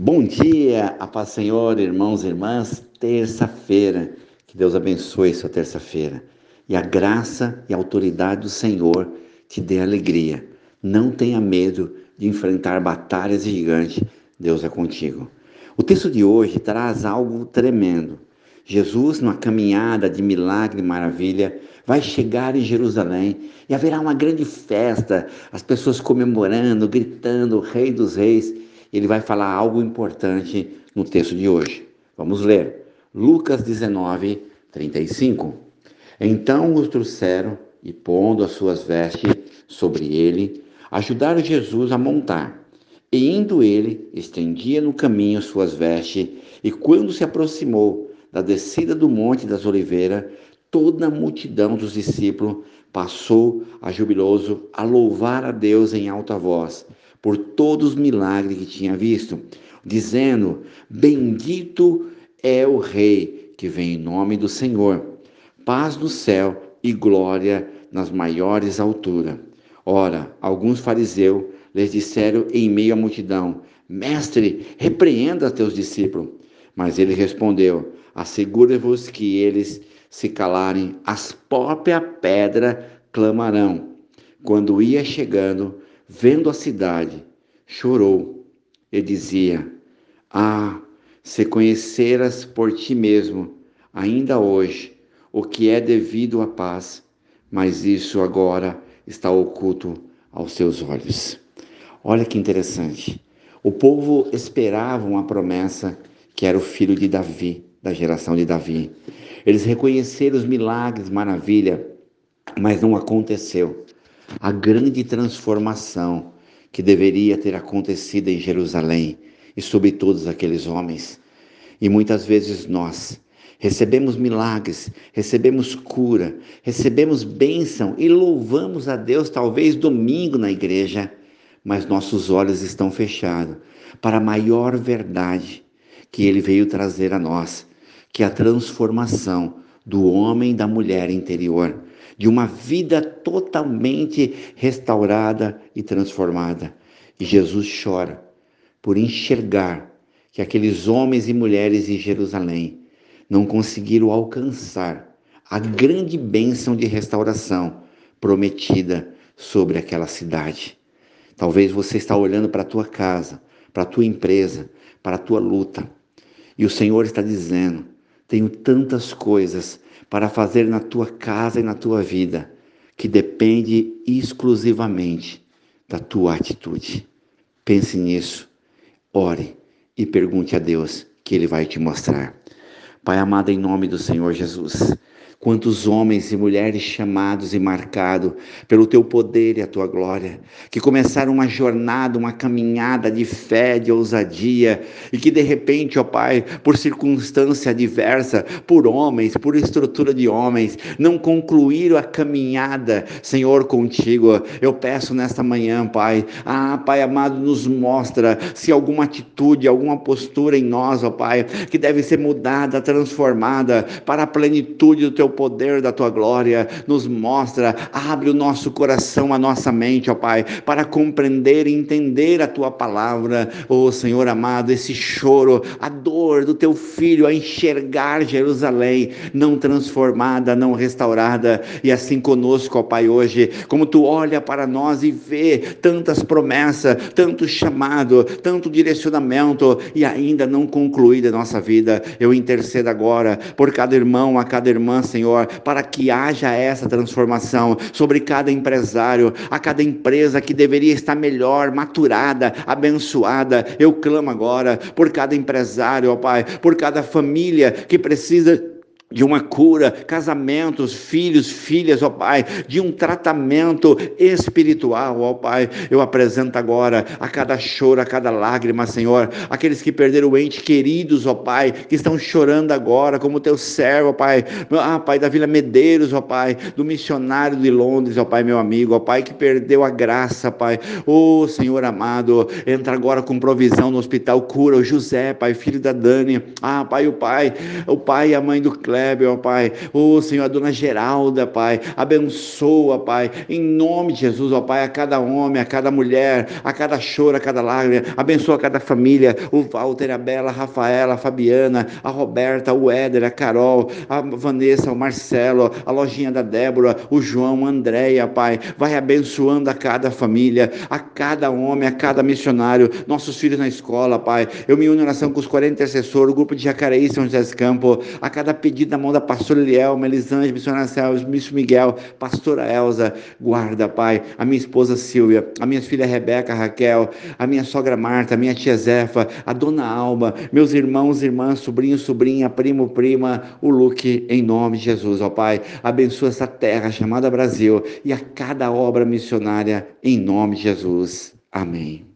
Bom dia, a paz Senhor, irmãos e irmãs, terça-feira. Que Deus abençoe sua terça-feira. E a graça e a autoridade do Senhor te dê alegria. Não tenha medo de enfrentar batalhas gigantes. Deus é contigo. O texto de hoje traz algo tremendo. Jesus, numa caminhada de milagre e maravilha, vai chegar em Jerusalém e haverá uma grande festa, as pessoas comemorando, gritando, Rei dos Reis ele vai falar algo importante no texto de hoje. Vamos ler. Lucas 19, 35. Então os trouxeram e, pondo as suas vestes sobre ele, ajudaram Jesus a montar. E indo ele, estendia no caminho suas vestes, e quando se aproximou da descida do Monte das Oliveiras, toda a multidão dos discípulos passou a jubiloso a louvar a Deus em alta voz por todos os milagres que tinha visto, dizendo: Bendito é o Rei que vem em nome do Senhor, paz no céu e glória nas maiores alturas. Ora, alguns fariseus lhes disseram em meio à multidão: Mestre, repreenda teus discípulos. Mas ele respondeu: Asseguro-vos que eles se calarem, as próprias pedras clamarão. Quando ia chegando, vendo a cidade, chorou e dizia: Ah, se conheceras por ti mesmo, ainda hoje, o que é devido à paz, mas isso agora está oculto aos seus olhos. Olha que interessante. O povo esperava uma promessa que era o filho de Davi, da geração de Davi. Eles reconheceram os milagres, maravilha, mas não aconteceu a grande transformação que deveria ter acontecido em Jerusalém e sobre todos aqueles homens. E muitas vezes nós recebemos milagres, recebemos cura, recebemos bênção e louvamos a Deus, talvez domingo na igreja, mas nossos olhos estão fechados para a maior verdade que Ele veio trazer a nós, que é a transformação do homem e da mulher interior de uma vida totalmente restaurada e transformada. E Jesus chora por enxergar que aqueles homens e mulheres em Jerusalém não conseguiram alcançar a grande bênção de restauração prometida sobre aquela cidade. Talvez você está olhando para a tua casa, para a tua empresa, para a tua luta, e o Senhor está dizendo: tenho tantas coisas para fazer na tua casa e na tua vida que depende exclusivamente da tua atitude. Pense nisso, ore e pergunte a Deus que Ele vai te mostrar. Pai amado, em nome do Senhor Jesus, Quantos homens e mulheres chamados e marcados pelo teu poder e a tua glória, que começaram uma jornada, uma caminhada de fé, de ousadia, e que de repente, ó Pai, por circunstância adversa, por homens, por estrutura de homens, não concluíram a caminhada, Senhor, contigo. Eu peço nesta manhã, Pai, ah, Pai amado, nos mostra se alguma atitude, alguma postura em nós, ó Pai, que deve ser mudada, transformada para a plenitude do teu teu poder, da tua glória, nos mostra, abre o nosso coração, a nossa mente, ó Pai, para compreender e entender a tua palavra, ó Senhor amado, esse choro, a dor do teu filho a enxergar Jerusalém não transformada, não restaurada, e assim conosco, ó Pai, hoje, como tu olha para nós e vê tantas promessas, tanto chamado, tanto direcionamento e ainda não concluída a nossa vida, eu intercedo agora por cada irmão, a cada irmã, Senhor Senhor, para que haja essa transformação sobre cada empresário, a cada empresa que deveria estar melhor, maturada, abençoada. Eu clamo agora por cada empresário, ó Pai, por cada família que precisa de uma cura, casamentos, filhos, filhas, ó Pai, de um tratamento espiritual, ó Pai. Eu apresento agora a cada choro, a cada lágrima, Senhor, aqueles que perderam ente queridos, ó Pai, que estão chorando agora, como teu servo, ó Pai, ah, Pai, da Vila Medeiros, ó Pai, do missionário de Londres, ó Pai, meu amigo, ó Pai, que perdeu a graça, Pai, ô oh, Senhor amado, entra agora com provisão no hospital, cura o José, Pai, filho da Dani, ah, Pai, o Pai, o Pai e a mãe do Cléber, Kleber, ó Pai. Ô Senhor, a dona Geralda, Pai. Abençoa, Pai. Em nome de Jesus, ó Pai, a cada homem, a cada mulher, a cada choro, a cada lágrima. Abençoa cada família. O Walter, a Bela, a Rafaela, a Fabiana, a Roberta, o Éder, a Carol, a Vanessa, o Marcelo, a lojinha da Débora, o João, a Andréia, Pai. Vai abençoando a cada família, a cada homem, a cada missionário, nossos filhos na escola, Pai. Eu me uno em oração com os 40 intercessores, o grupo de Jacareí, São José dos Campos, a cada pedido da mão da pastora Eliel, Melisande, missionária Céus, Misso Miguel, pastora Elza, guarda, Pai, a minha esposa Silvia, a minha filha Rebeca, Raquel, a minha sogra Marta, a minha tia Zefa, a dona Alba, meus irmãos, irmãs, sobrinho, sobrinha, primo, prima, o Luque, em nome de Jesus, ó Pai. Abençoa essa terra chamada Brasil e a cada obra missionária, em nome de Jesus. Amém.